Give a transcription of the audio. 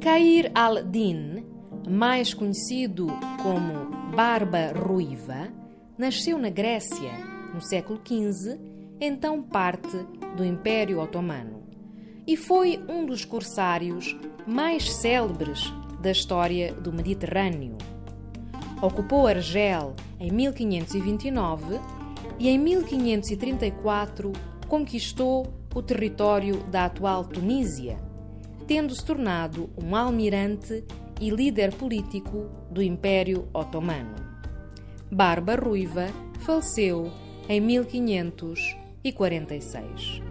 Cair al-Din, mais conhecido como Barba Ruiva, nasceu na Grécia no século XV, então parte do Império Otomano, e foi um dos corsários mais célebres da história do Mediterrâneo. Ocupou Argel em 1529 e em 1534 conquistou o território da atual Tunísia, tendo-se tornado um almirante e líder político do Império Otomano. Barba Ruiva faleceu em 1546.